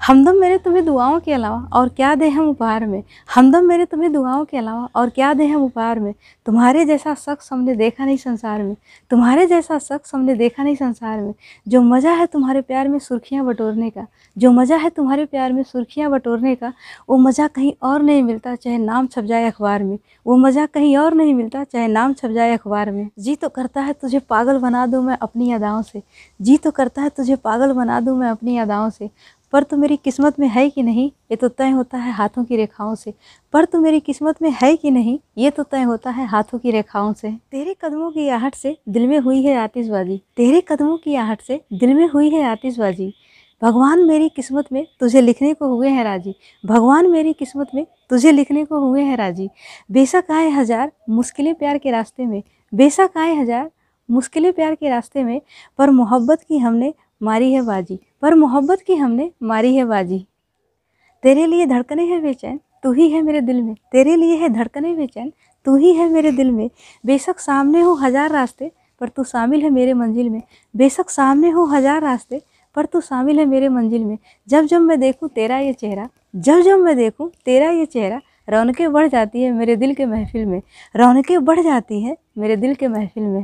हमदम मेरे तुम्हें दुआओं के अलावा और क्या दे हम उपहार में? हमदम मेरे तुम्हें दुआओं के अलावा और क्या दे हम उपहार में? तुम्हारे जैसा शख्स हमने देखा नहीं संसार में। तुम्हारे जैसा शख्स हमने देखा नहीं संसार में। जो मज़ा है तुम्हारे प्यार में सुर्खियाँ बटोरने का, जो मज़ा है तुम्हारे प्यार में सुर्खियाँ बटोरने का, वो मज़ा कहीं और नहीं मिलता चाहे नाम छप जाए अखबार में। वो मज़ा कहीं और नहीं मिलता चाहे नाम छप जाए अखबार में। जी तो करता है तुझे पागल बना दूँ मैं अपनी अदाओं से। जी तो करता है तुझे पागल बना दूँ मैं अपनी अदाओं से। पर तो मेरी किस्मत में है कि नहीं? ये तो तय होता है हाथों की रेखाओं से। पर तो मेरी किस्मत में है कि नहीं? ये तो तय होता है हाथों की रेखाओं से। तेरे कदमों की आहट से दिल में हुई है आतिशबाजी। तेरे कदमों की आहट से दिल में हुई है आतिशबाजी। भगवान मेरी किस्मत में तुझे लिखने को हुए हैं राज़ी। भगवान मेरी किस्मत में तुझे लिखने को हुए हैं राज़ी। बेशक आए हज़ार मुश्किलें प्यार के रास्ते में। बेशक आए हज़ार मुश्किलें प्यार के रास्ते में। पर मोहब्बत की हमने मारी है बाजी। पर मोहब्बत की हमने मारी है बाजी। तेरे लिए धड़कने हैं बेचैन, तू ही है मेरे दिल में। तेरे लिए है धड़कने बेचैन, तू ही है मेरे दिल में। बेशक सामने हो हज़ार रास्ते, पर तू शामिल है मेरे मंजिल में। बेशक सामने हो हज़ार रास्ते, पर तू शामिल है मेरे मंजिल में। जब जब मैं देखूँ तेरा ये चेहरा, जब जब मैं देखूँ तेरा ये चेहरा, रौनकें बढ़ जाती है मेरे दिल के महफिल में। रौनकें बढ़ जाती हैं मेरे दिल के महफिल में।